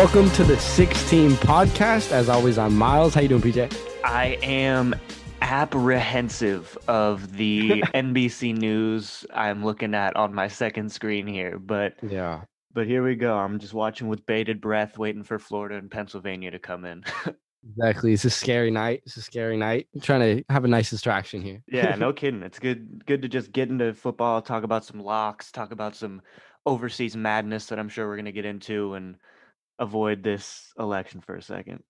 Welcome to the six team podcast. As always, I'm Miles. How you doing, PJ? I am apprehensive of the NBC news I'm looking at on my second screen here, but Yeah. but here we go. I'm just watching with bated breath, waiting for Florida and Pennsylvania to come in. Exactly. It's a scary night. It's a scary night. I'm trying to have a nice distraction here. yeah, no kidding. It's good good to just get into football, talk about some locks, talk about some overseas madness that I'm sure we're gonna get into, and avoid this election for a second.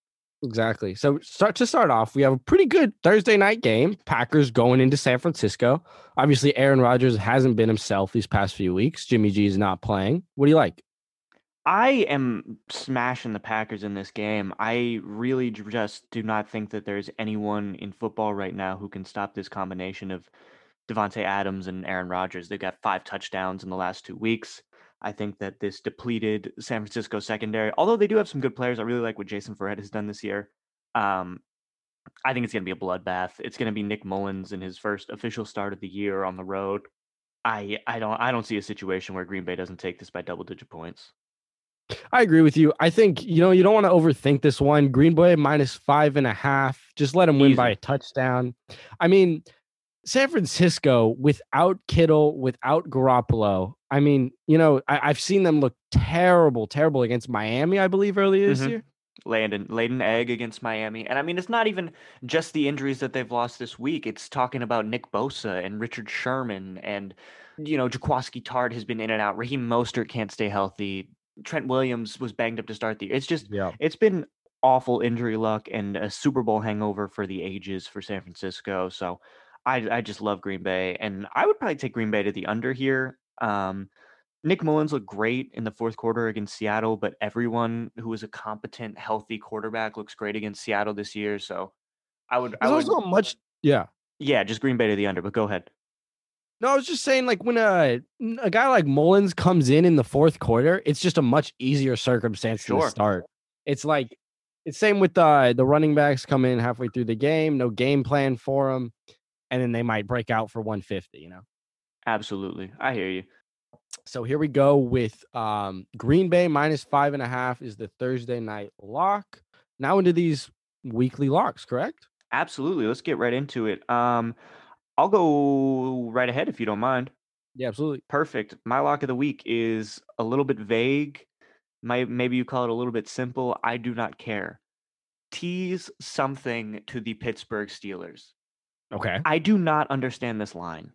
Exactly. So start to start off, we have a pretty good Thursday night game. Packers going into San Francisco. Obviously, Aaron Rodgers hasn't been himself these past few weeks. Jimmy G is not playing. What do you like? I am smashing the Packers in this game. I really just do not think that there's anyone in football right now who can stop this combination of Davante Adams and Aaron Rodgers. They've got five touchdowns in the last two weeks. I think that this depleted San Francisco secondary, although they do have some good players, I really like what Jason Verrett has done this year. Um, I think it's going to be a bloodbath. It's going to be Nick Mullens in his first official start of the year on the road. I I don't I don't see a situation where Green Bay doesn't take this by double digit points. I agree with you. I think, you know, you don't want to overthink this one. Green Bay minus five and a half. Just let them win by a touchdown. I mean, San Francisco without Kittle, without Garoppolo. I mean, you know, I, I've seen them look terrible, terrible against Miami, I believe, earlier this Mhm. year. laid an, laid an egg against Miami. And I mean, it's not even just the injuries that they've lost this week. It's talking about Nick Bosa and Richard Sherman and, you know, Jaquiski Tartt has been in and out. Raheem Mostert can't stay healthy. Trent Williams was banged up to start the year. It's just, Yeah. it's been awful injury luck and a Super Bowl hangover for the ages for San Francisco. So I, I just love Green Bay. And I would probably take Green Bay to the under here. Um, Nick Mullens looked great in the fourth quarter against Seattle, but everyone who is a competent, healthy quarterback looks great against Seattle this year. So I would, I There's would, also much, yeah. yeah, just Green Bay to the under. But go ahead. No, I was just saying, like when a a guy like Mullins comes in in the fourth quarter, it's just a much easier circumstance to start. It's like it's same with the the running backs come in halfway through the game, no game plan for them, and then they might break out for 150. You know. Absolutely, I hear you. So here we go with um, Green Bay minus five and a half is the Thursday night lock. Now into these weekly locks, correct? Absolutely. Let's get right into it. Um, I'll go right ahead if you don't mind. Yeah, absolutely. Perfect. My lock of the week is a little bit vague. My, maybe you call it a little bit simple. I do not care. Tease something to the Pittsburgh Steelers. Okay. I do not understand this line.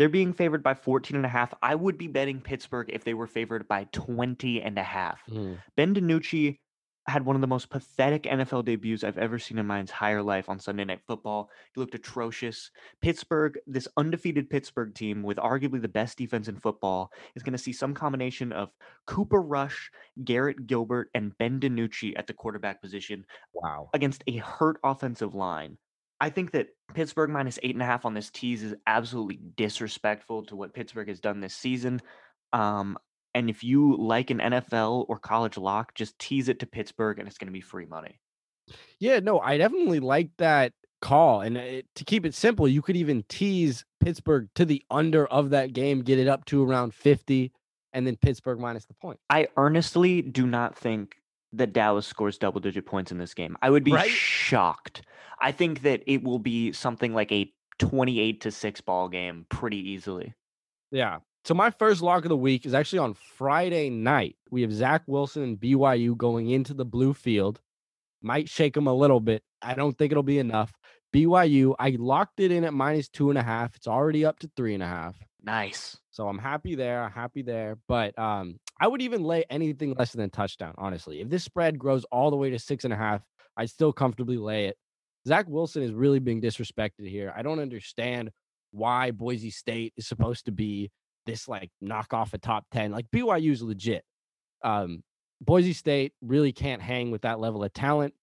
They're being favored by 14 and a half. I would be betting Pittsburgh if they were favored by 20 and a half. Mm. Ben DiNucci had one of the most pathetic NFL debuts I've ever seen in my entire life on Sunday Night Football. He looked atrocious. Pittsburgh, this undefeated Pittsburgh team with arguably the best defense in football, is going to see some combination of Cooper Rush, Garrett Gilbert, and Ben DiNucci at the quarterback position Wow. against a hurt offensive line. I think that Pittsburgh minus eight and a half on this tease is absolutely disrespectful to what Pittsburgh has done this season. Um, and if you like an NFL or college lock, just tease it to Pittsburgh and it's going to be free money. Yeah, no, I definitely like that call. And it, to keep it simple, you could even tease Pittsburgh to the under of that game, get it up to around 50, and then Pittsburgh minus the point. I earnestly do not think that Dallas scores double digit points in this game. I would be Right? shocked. I think that it will be something like a 28 to 6 ball game pretty easily. Yeah. So my first lock of the week is actually on Friday night. We have Zach Wilson and BYU going into the blue field. Might shake them a little bit. I don't think it'll be enough. BYU, I locked it in at minus two and a half. It's already up to three and a half. Nice. So I'm happy there. I'm happy there. But um, I would even lay anything less than a touchdown, honestly. If this spread grows all the way to six and a half, I'd still comfortably lay it. Zach Wilson is really being disrespected here. I don't understand why Boise State is supposed to be this like knock off a top 10. Like BYU is legit. Um, Boise State really can't hang with that level of talent.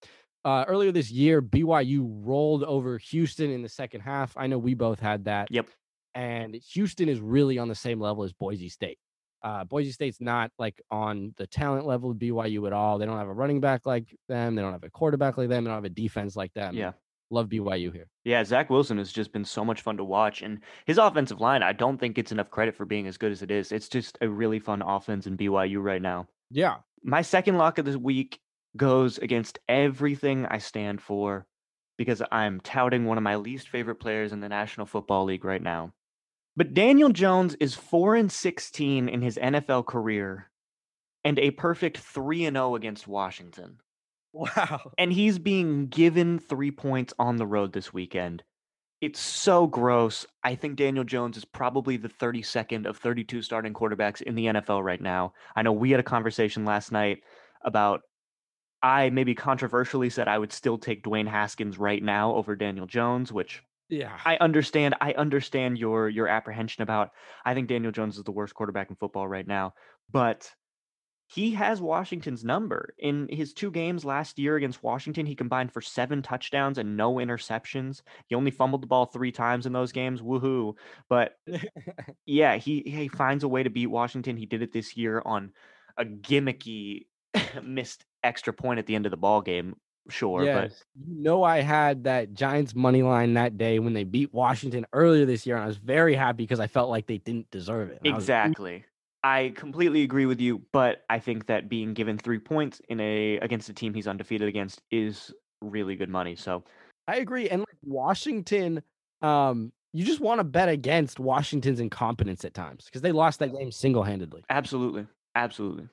Uh, earlier this year, BYU rolled over Houston in the second half. I know we both had that Yep. and Houston is really on the same level as Boise State. Uh, Boise State's not like on the talent level of BYU at all. They don't have a running back like them. They don't have a quarterback like them. They don't have a defense like them. Yeah. Love BYU here. Yeah, Zach Wilson has just been so much fun to watch. And his offensive line, I don't think it's enough credit for being as good as it is. It's just a really fun offense in BYU right now. Yeah. My second lock of the week goes against everything I stand for because I'm touting one of my least favorite players in the National Football League right now. But Daniel Jones is 4 and 16 in his NFL career and a perfect 3 and 0 against Washington. Wow. And he's being given 3 points on the road this weekend. It's so gross. I think Daniel Jones is probably the 32nd of 32 starting quarterbacks in the NFL right now. I know we had a conversation last night about I maybe controversially said I would still take Dwayne Haskins right now over Daniel Jones, which Yeah. I understand. I understand your your apprehension about. I think Daniel Jones is the worst quarterback in football right now, but he has Washington's number. In his two games last year against Washington, he combined for seven touchdowns and no interceptions. He only fumbled the ball three times in those games. Woohoo! But yeah, he he finds a way to beat Washington. He did it this year on a gimmicky missed extra point at the end of the ball game. Sure, but yes. You know, I had that Giants money line that day when they beat Washington earlier this year, and I was very happy because I felt like they didn't deserve it. And I was- Exactly. I completely agree with you, but I think that being given three points in a against a team he's undefeated against is really good money. So I agree. And like Washington, um, you just want to bet against Washington's incompetence at times because they lost that game single handedly. absolutely, absolutely.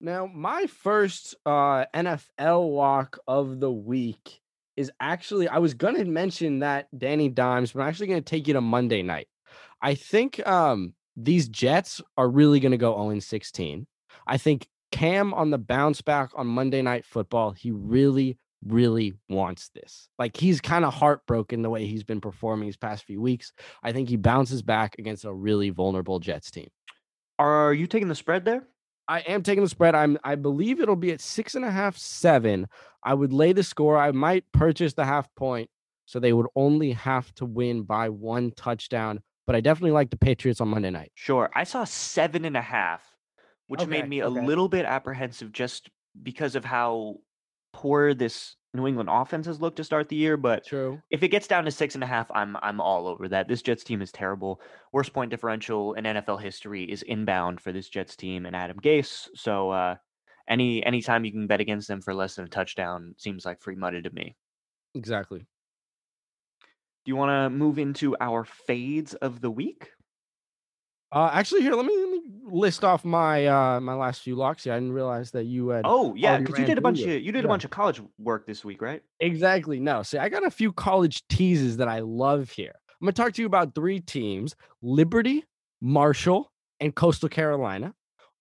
Now, my first uh, NFL lock of the week is actually, I was going to mention that Danny Dimes, but I'm actually going to take you to Monday night. I think um, these Jets are really going to go 0 16. I think Cam on the bounce back on Monday Night Football, he really, really wants this. Like he's kind of heartbroken the way he's been performing these past few weeks. I think he bounces back against a really vulnerable Jets team. Are you taking the spread there? I am taking the spread. I'm I believe it'll be at six and a half, seven. I would lay the score. I might purchase the half point. So they would only have to win by one touchdown. But I definitely like the Patriots on Monday night. Sure. I saw seven and a half, which made Okay, me a little bit apprehensive just because of how poor this New England offense has looked to start the year. But True. if it gets down to six and a half, I'm I'm all over that. This Jets team is terrible. Worst point differential in NFL history is inbound for this Jets team and Adam Gase. So uh, any anytime you can bet against them for less than a touchdown seems like free money to me. Exactly. Do you want to move into our fades of the week? Uh actually here, let me list off my uh my last few locks here. I didn't realize that you had Oh yeah, because you did a bunch of you did Yeah. a bunch of college work this week, right? Exactly. No. See, I got a few college teases that I love here. I'm going to talk to you about three teams Liberty, Marshall, and Coastal Carolina,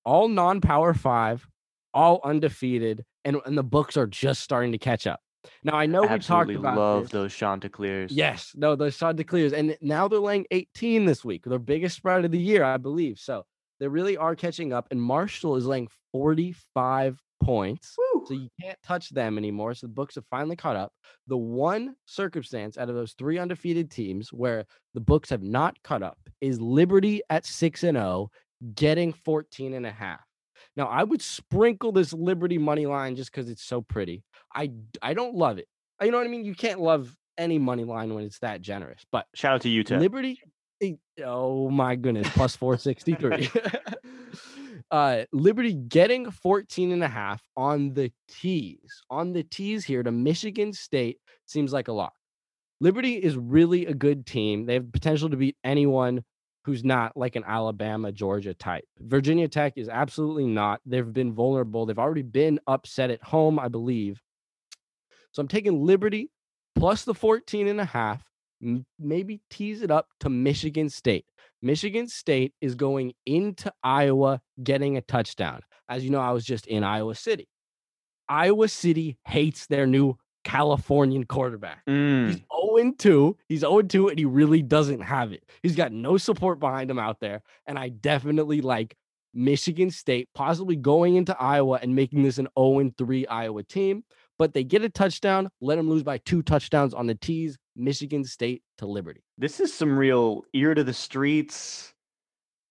all non power five, all undefeated, and, and the books are just starting to catch up. Now, I know we talked Absolutely about love this. those Chanticleers. Yes, no, those Chanticleers, and now they're laying 18 this week, their biggest spread of the year, I believe. So they really are catching up, and Marshall is laying 45 points. Woo. So you can't touch them anymore. So the books have finally caught up. The one circumstance out of those three undefeated teams where the books have not caught up is Liberty at 6 and 0 getting 14 and a half. Now, I would sprinkle this Liberty money line just because it's so pretty. I I don't love it. You know what I mean? You can't love any money line when it's that generous. But Shout out to Utah. Liberty, oh my goodness, plus 463. uh Liberty getting 14 and a half on the tees. On the tees here to Michigan State seems like a lot. Liberty is really a good team. They have potential to beat anyone who's not like an Alabama, Georgia type. Virginia Tech is absolutely not. They've been vulnerable. They've already been upset at home, I believe. So I'm taking Liberty plus the 14 and a half, m- maybe tease it up to Michigan State. Michigan State is going into Iowa getting a touchdown. As you know, I was just in Iowa City. Iowa City hates their new Californian quarterback. Mm, He's 0 2. He's 0 2, and he really doesn't have it. He's got no support behind him out there. And I definitely like Michigan State possibly going into Iowa and making this an 0 3 Iowa team. But they get a touchdown, let them lose by two touchdowns on the tees, Michigan State to Liberty. this is some real ear to the streets,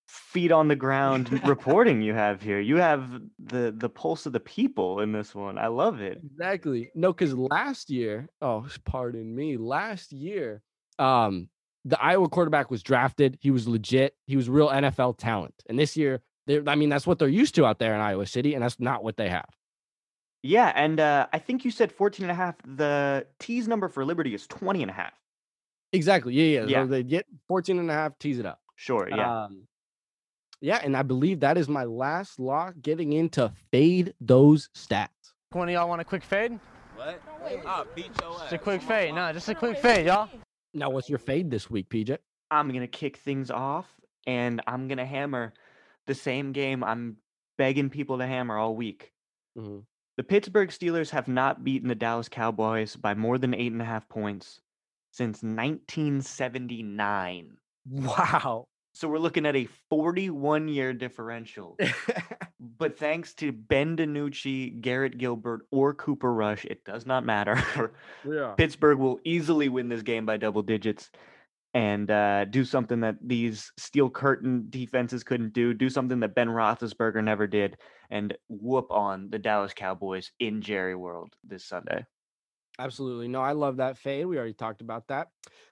feet on the ground reporting you have here. You have the the pulse of the people in this one. I love it. Exactly. No, because last year, oh, pardon me, last year, um, the Iowa quarterback was drafted. He was legit. He was real NFL talent. And this year, I mean, that's what they're used to out there in Iowa City, and that's not what they have. Yeah, and uh, I think you said 14 and a half. The tease number for Liberty is 20 and a half. Exactly. Yeah, yeah. Yeah. So they get 14 and a half, tease it up. Sure, yeah. Um, yeah, and I believe that is my last lock getting into fade those stats. One of y'all want a quick fade? What? I'll beat your ass. Just a quick fade. Nah, just a quick fade, y'all. Now, what's your fade this week, PJ? I'm going to kick things off and I'm going to hammer the same game I'm begging people to hammer all week. Mhm. The Pittsburgh Steelers have not beaten the Dallas Cowboys by more than eight and a half points since 1979. Wow. So we're looking at a 41 year differential. but thanks to Ben DiNucci, Garrett Gilbert, or Cooper Rush, it does not matter. yeah. Pittsburgh will easily win this game by double digits and uh, do something that these steel curtain defenses couldn't do, do something that Ben Roethlisberger never did, and whoop on the Dallas Cowboys in Jerry World this Sunday. Absolutely. No, I love that fade. We already talked about that.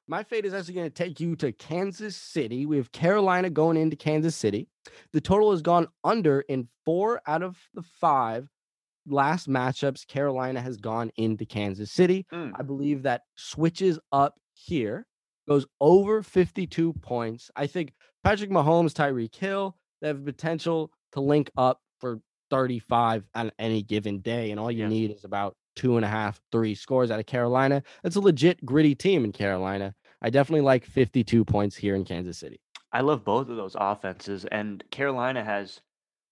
My fade is actually going to take you to Kansas City. We have Carolina going into Kansas City. The total has gone under in four out of the five last matchups. Carolina has gone into Kansas City. Mm. I believe that switches up here, goes over 52 points. I think Patrick Mahomes, Tyreek Hill, they have potential to link up for 35 on any given day. And all you Yeah. need is about two and a half, three scores out of Carolina. It's a legit gritty team in Carolina. I definitely like 52 points here in Kansas City. I love both of those offenses, and Carolina has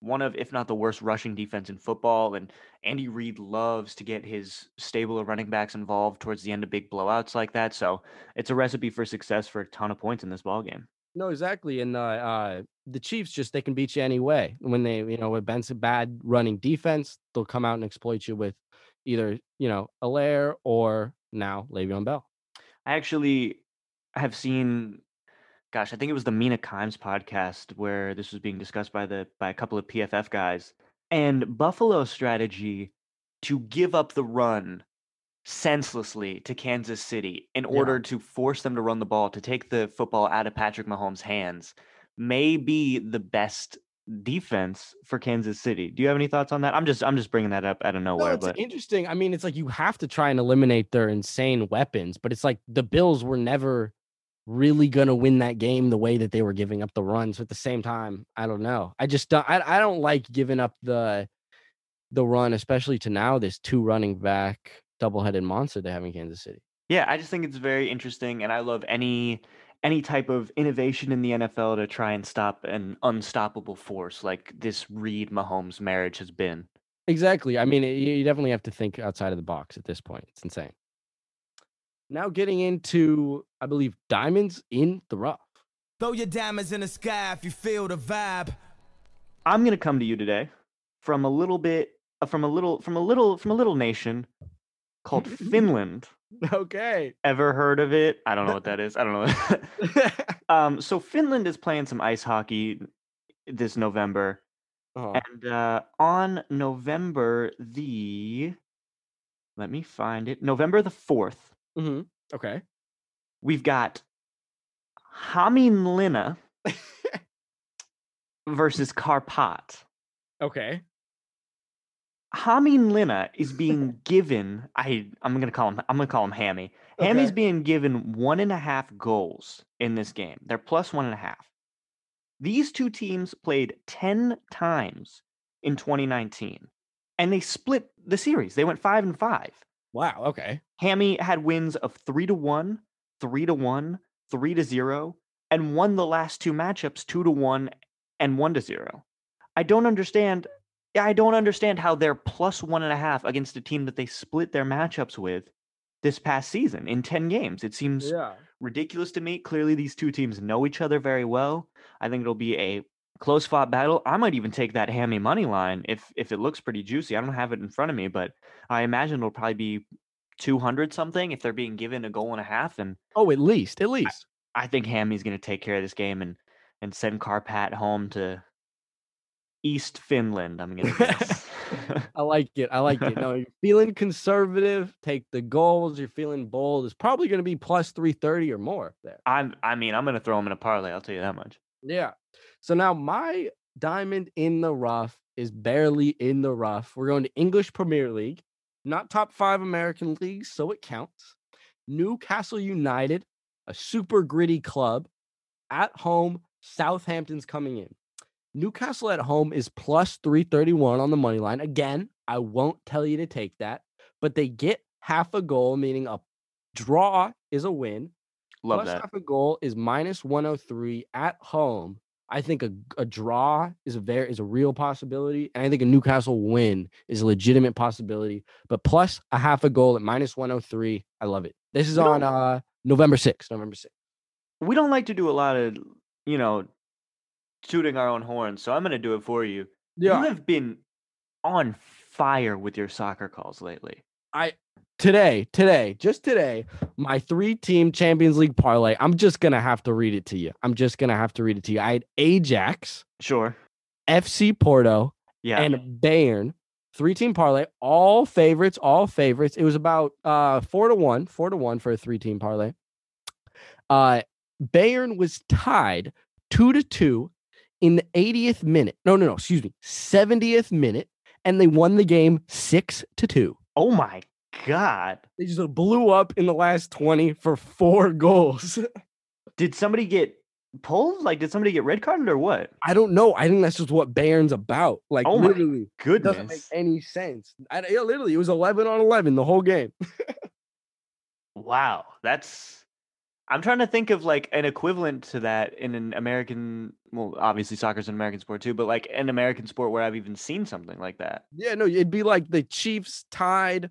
one of, if not the worst, rushing defense in football. And Andy Reid loves to get his stable of running backs involved towards the end of big blowouts like that. So it's a recipe for success for a ton of points in this ball game. No, exactly. And uh, uh, the Chiefs just they can beat you anyway. When they, you know, against a bad running defense, they'll come out and exploit you with either, you know, Alaire or now Le'Veon Bell. I actually have seen, gosh, I think it was the Mina Kimes podcast where this was being discussed by the by a couple of PFF guys, and Buffalo's strategy to give up the run senselessly to Kansas City in Yeah. order to force them to run the ball to take the football out of Patrick Mahomes' hands may be the best defense for Kansas City. Do you have any thoughts on that? I'm just I'm just bringing that up out of No, nowhere, it's but It's interesting. I mean, it's like you have to try and eliminate their insane weapons, but it's like the Bills were never really gonna win that game the way that they were giving up the runs. At the same time, I don't know. I just don't. I, I don't like giving up the the run, especially to now this two running back double headed monster they have in Kansas City. Yeah, I just think it's very interesting, and I love any any type of innovation in the NFL to try and stop an unstoppable force like this Reid Mahomes marriage has been. Exactly. I mean, you you definitely have to think outside of the box at this point. It's insane. Now getting into, I believe, diamonds in the rough. Throw your diamonds in the sky if you feel the vibe. I'm gonna come to you today from a little bit uh, from a little from a little from a little nation called Finland. Okay. Ever heard of it? I don't know what that is. I don't know. um, so Finland is playing some ice hockey this November. Uh-huh. And uh, on November the, let me find it, November the 4th, hmm Okay. we've got Hämeenlinna versus Karpat. Okay. Hämeenlinna is being given, I, I'm gonna call him, I'm gonna call him Hammy. Hammy's being given one and a half goals in this game. They're plus one and a half. These two teams played 10 times in 2019, and they split the series. They went five and five. Wow. Okay. Hammy had wins of three to one, three to one, three to zero, and won the last two matchups two to one and one to zero. I don't understand. I don't understand how they're plus one and a half against a team that they split their matchups with this past season in 10 games. It seems Yeah. ridiculous to me. Clearly, these two teams know each other very well. I think it'll be a close fought battle. I might even take that hammy money line if if it looks pretty juicy. I don't have it in front of me, but I imagine it'll probably be 200 something if they're being given a goal and a half. And Oh, at least, at least. I think Hammy's going to take care of this game and and send Karpat home to East Finland. I'm going to. I like it. I like it. No, you're feeling conservative. Take the goals. You're feeling bold. It's probably going to be plus 330 or more there. I'm. I mean, I'm going to throw them in a parlay. I'll tell you that much. Yeah. So now my diamond in the rough is barely in the rough. We're going to English Premier League, not top five American leagues, so it counts. Newcastle United, a super gritty club at home. Southampton's coming in. Newcastle at home is plus 331 on the money line. Again, I won't tell you to take that, but they get half a goal, meaning a draw is a win. Love Plus that. half a goal is minus 103 at home. I think a, a draw is a very is a real possibility, and I think a Newcastle win is a legitimate possibility. But plus a half a goal at minus 103, I love it. This is on uh November 6th. November 6th. we don't like to do a lot of, you know, shooting our own horns, so I'm going to do it for you. Yeah. You have been on fire with your soccer calls lately. Today, today, just today, my three team Champions League parlay. I'm just gonna have to read it to you. I'm just gonna have to read it to you. I had Ajax, Sure. FC Porto, Yeah. and Bayern. Three team parlay, all favorites, all favorites. It was about uh four to one, four to one for a three team parlay. Uh Bayern was tied two to two in the 80th minute. No, no, no, excuse me, 70th minute, and they won the game six to two. Oh my god. They just uh, blew up in the last 20 for four goals. Did somebody get pulled? Like did somebody get red carded or what? I don't know. I think that's just what Bayern's about. Like Oh my literally. It doesn't make any sense. I, yeah, literally, it was 11 on 11 the whole game. Wow. That's I'm trying to think of like an equivalent to that in an American well, obviously soccer's an American sport too, but like an American sport where I've even seen something like that. Yeah, no, it'd be like the Chiefs tied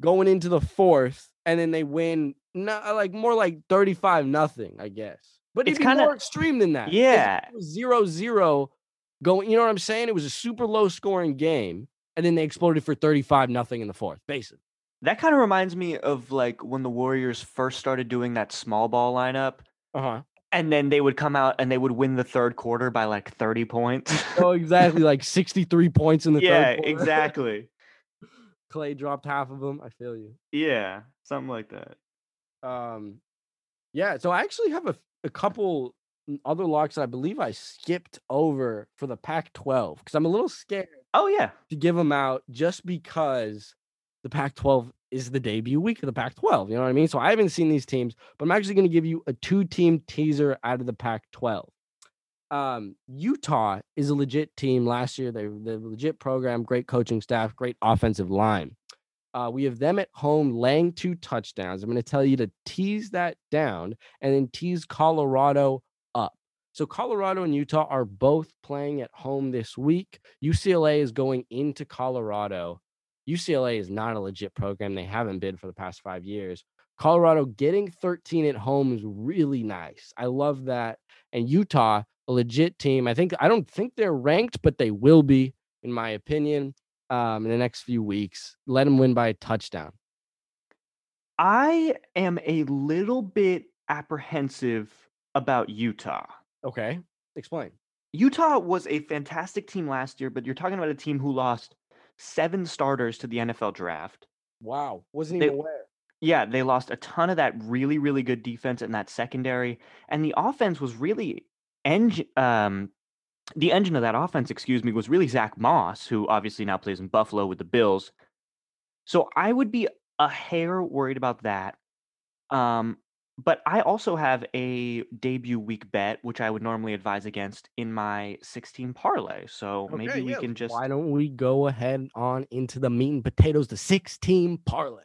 going into the fourth, and then they win not like more like 35 nothing, I guess. But It's kind kinda- more extreme than that. Yeah. zero zero going, you know what I'm saying? It was a super low scoring game, and then they exploded for 35 nothing in the fourth, basically. That kind of reminds me of like when the Warriors first started doing that small ball lineup Uh-huh. and then they would come out and they would win the third quarter by like 30 points. Oh, exactly. like 63 points in the yeah, third quarter. exactly. Clay dropped half of them. I feel you. Yeah, something like that. Um, yeah. So I actually have a, a couple other locks that I believe I skipped over for the Pac-12 because I'm a little scared Oh yeah. to give them out just because the Pac-12 is the debut week of the Pac-12. You know what I mean? So I haven't seen these teams, but I'm actually going to give you a two-team teaser out of the Pac-12. Um, Utah is a legit team. Last year, they're the legit program, great coaching staff, great offensive line. Uh, we have them at home laying two touchdowns. I'm going to tell you to tease that down and then tease Colorado up. So Colorado and Utah are both playing at home this week. UCLA is going into Colorado. UCLA is not a legit program. They haven't been for the past five years. Colorado getting 13 at home is really nice. I love that. And Utah, a legit team. I think I don't think they're ranked, but they will be, in my opinion, um, in the next few weeks. Let them win by a touchdown. I am a little bit apprehensive about Utah. Okay, explain. Utah was a fantastic team last year, but you're talking about a team who lost seven starters to the NFL draft. Wow, wasn't They- even aware. Yeah, they lost a ton of that really, really good defense in that secondary, and the offense was really engine. Um, the engine of that offense, excuse me, was really Zach Moss, who obviously now plays in Buffalo with the Bills. So I would be a hair worried about that. Um, but I also have a debut week bet, which I would normally advise against in my six team parlay. So maybe Okay, we yeah, can just Why don't we go ahead on into the meat and potatoes, the six team parlay?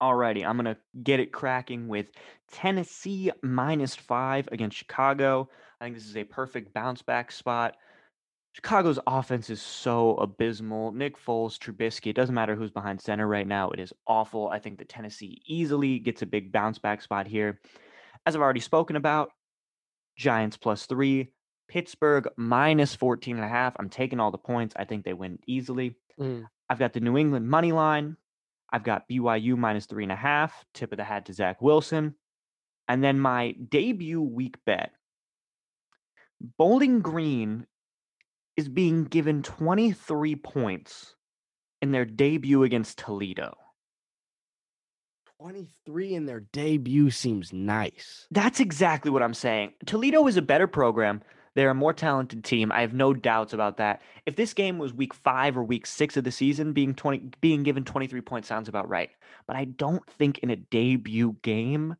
Alrighty, I'm gonna get it cracking with Tennessee minus five against Chicago. I think this is a perfect bounce back spot. Chicago's offense is so abysmal. Nick Foles, Trubisky, it doesn't matter who's behind center right now. It is awful. I think that Tennessee easily gets a big bounce back spot here. As I've already spoken about, Giants plus three, Pittsburgh minus 14 and a half. I'm taking all the points. I think they win easily. Mm. I've got the New England money line. I've got BYU minus three and a half. Tip of the hat to Zach Wilson. And then my debut week bet. Bowling Green is being given 23 points in their debut against Toledo. 23 in their debut seems nice. That's exactly what I'm saying. Toledo is a better program. They're a more talented team. I have no doubts about that. If this game was week five or week six of the season, being twenty being given 23 points sounds about right. But I don't think in a debut game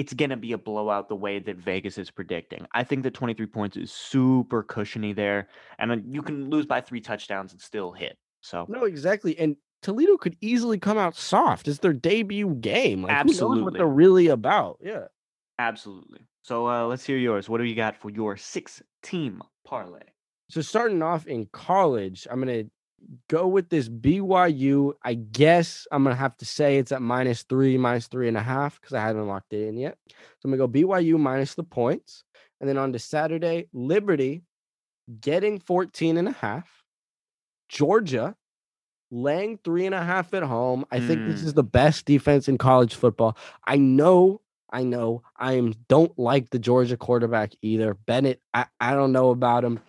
it's gonna be a blowout the way that Vegas is predicting. I think that 23 points is super cushiony there, and then you can lose by three touchdowns and still hit. So No, exactly. And Toledo could easily come out soft. It's their debut game. Like, who knows what they're really about. Yeah. absolutely. So uh, let's hear yours. What do you got for your six team parlay? So starting off in college, I'm gonna go with this BYU. I guess I'm gonna have to say it's at minus three, minus three and a half because I haven't locked it in yet. So I'm gonna go BYU minus the points, and then on to Saturday, Liberty getting 14 and a half, Georgia laying three and a half at home. I think this Mm. is the best defense in college football. I know. I know I am don't like the Georgia quarterback either. Bennett, I, I don't know about him.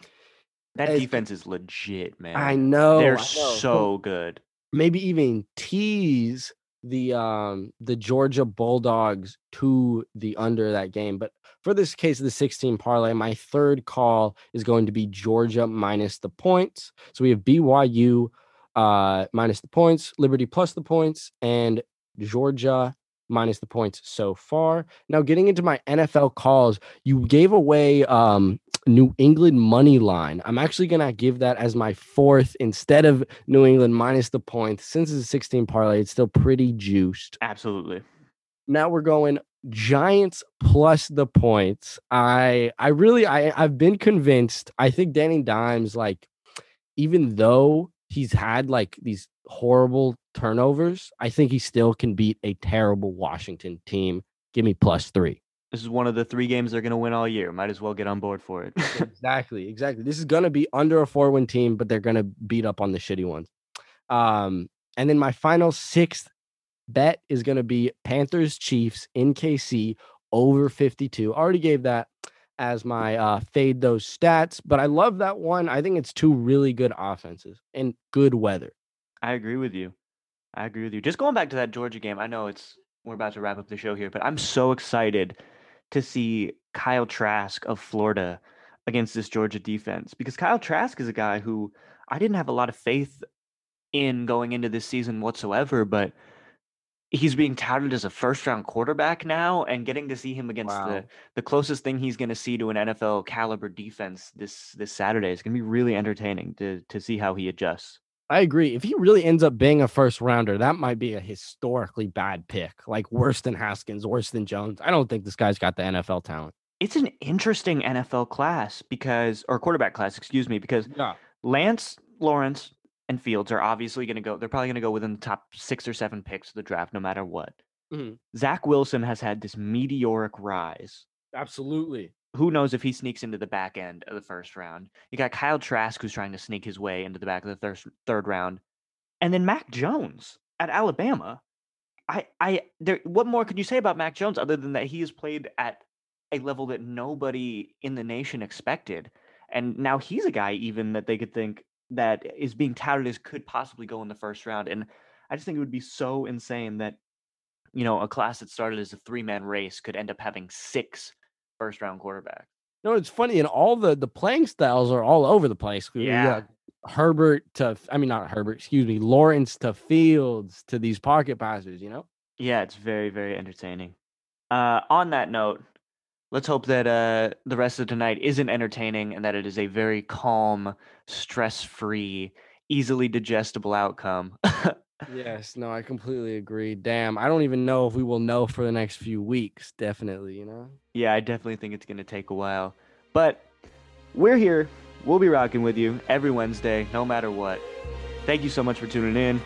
That It's- defense is legit, man. I know They're I know. so good. maybe even tease the um the Georgia Bulldogs to the under that game. But for this case of the six team parlay, my third call is going to be Georgia minus the points. So we have BYU uh minus the points, Liberty plus the points, and Georgia minus the points so far. Now getting into my NFL calls, you gave away um New England money line. I'm actually gonna give that as my fourth instead of New England minus the points. Since it's a six team parlay, it's still pretty juiced. Absolutely. Now we're going Giants plus the points. I I really I I've been convinced. I think Danny Dimes like even though he's had like these horrible turnovers, I think he still can beat a terrible Washington team. Give me plus 3. This is one of the three games they're going to win all year. Might as well get on board for it. exactly, exactly. This is going to be under a four win team, but they're going to beat up on the shitty ones. Um, and then my final sixth bet is going to be Panthers Chiefs in KC over 52. Already gave that as my uh, fade those stats, but I love that one. I think it's two really good offenses and good weather. I agree with you. I agree with you. Just going back to that Georgia game, I know it's we're about to wrap up the show here, but I'm so excited to see Kyle Trask of Florida against this Georgia defense because Kyle Trask is a guy who I didn't have a lot of faith in going into this season whatsoever, but he's being touted as a first round quarterback now and getting to see him against Wow. the the closest thing he's going to see to an NFL caliber defense this this Saturday is going to be really entertaining to to see how he adjusts. I agree. If he really ends up being a first rounder, that might be a historically bad pick, like worse than Haskins, worse than Jones. I don't think this guy's got the NFL talent. it's an interesting NFL class because, or quarterback class, excuse me, because Yeah. Lance, Lawrence, and Fields are obviously going to go. They're probably going to go within the top six or seven picks of the draft, no matter what. Mhm. Zach Wilson has had this meteoric rise. Absolutely. Who knows if he sneaks into the back end of the first round? You got Kyle Trask, who's trying to sneak his way into the back of the third third round, and then Mac Jones at Alabama. I, I, there. What more could you say about Mac Jones other than that he has played at a level that nobody in the nation expected, and now he's a guy even that they could think that is being touted as could possibly go in the first round. And I just think it would be so insane that you know a class that started as a three man race could end up having six first round quarterback. No, it's funny, and all the the playing styles are all over the place. Yeah. Herbert to, I mean, not Herbert, excuse me, Lawrence to Fields to these pocket passers. You know, Yeah, it's very, very entertaining. Uh, on that note, let's hope that uh, the rest of tonight isn't entertaining and that it is a very calm, stress free, easily digestible outcome. yes, no, I completely agree. Damn, I don't even know if we will know for the next few weeks. Definitely, you know. yeah, I definitely think it's going to take a while. But we're here. We'll be rocking with you every Wednesday, no matter what. Thank you so much for tuning in.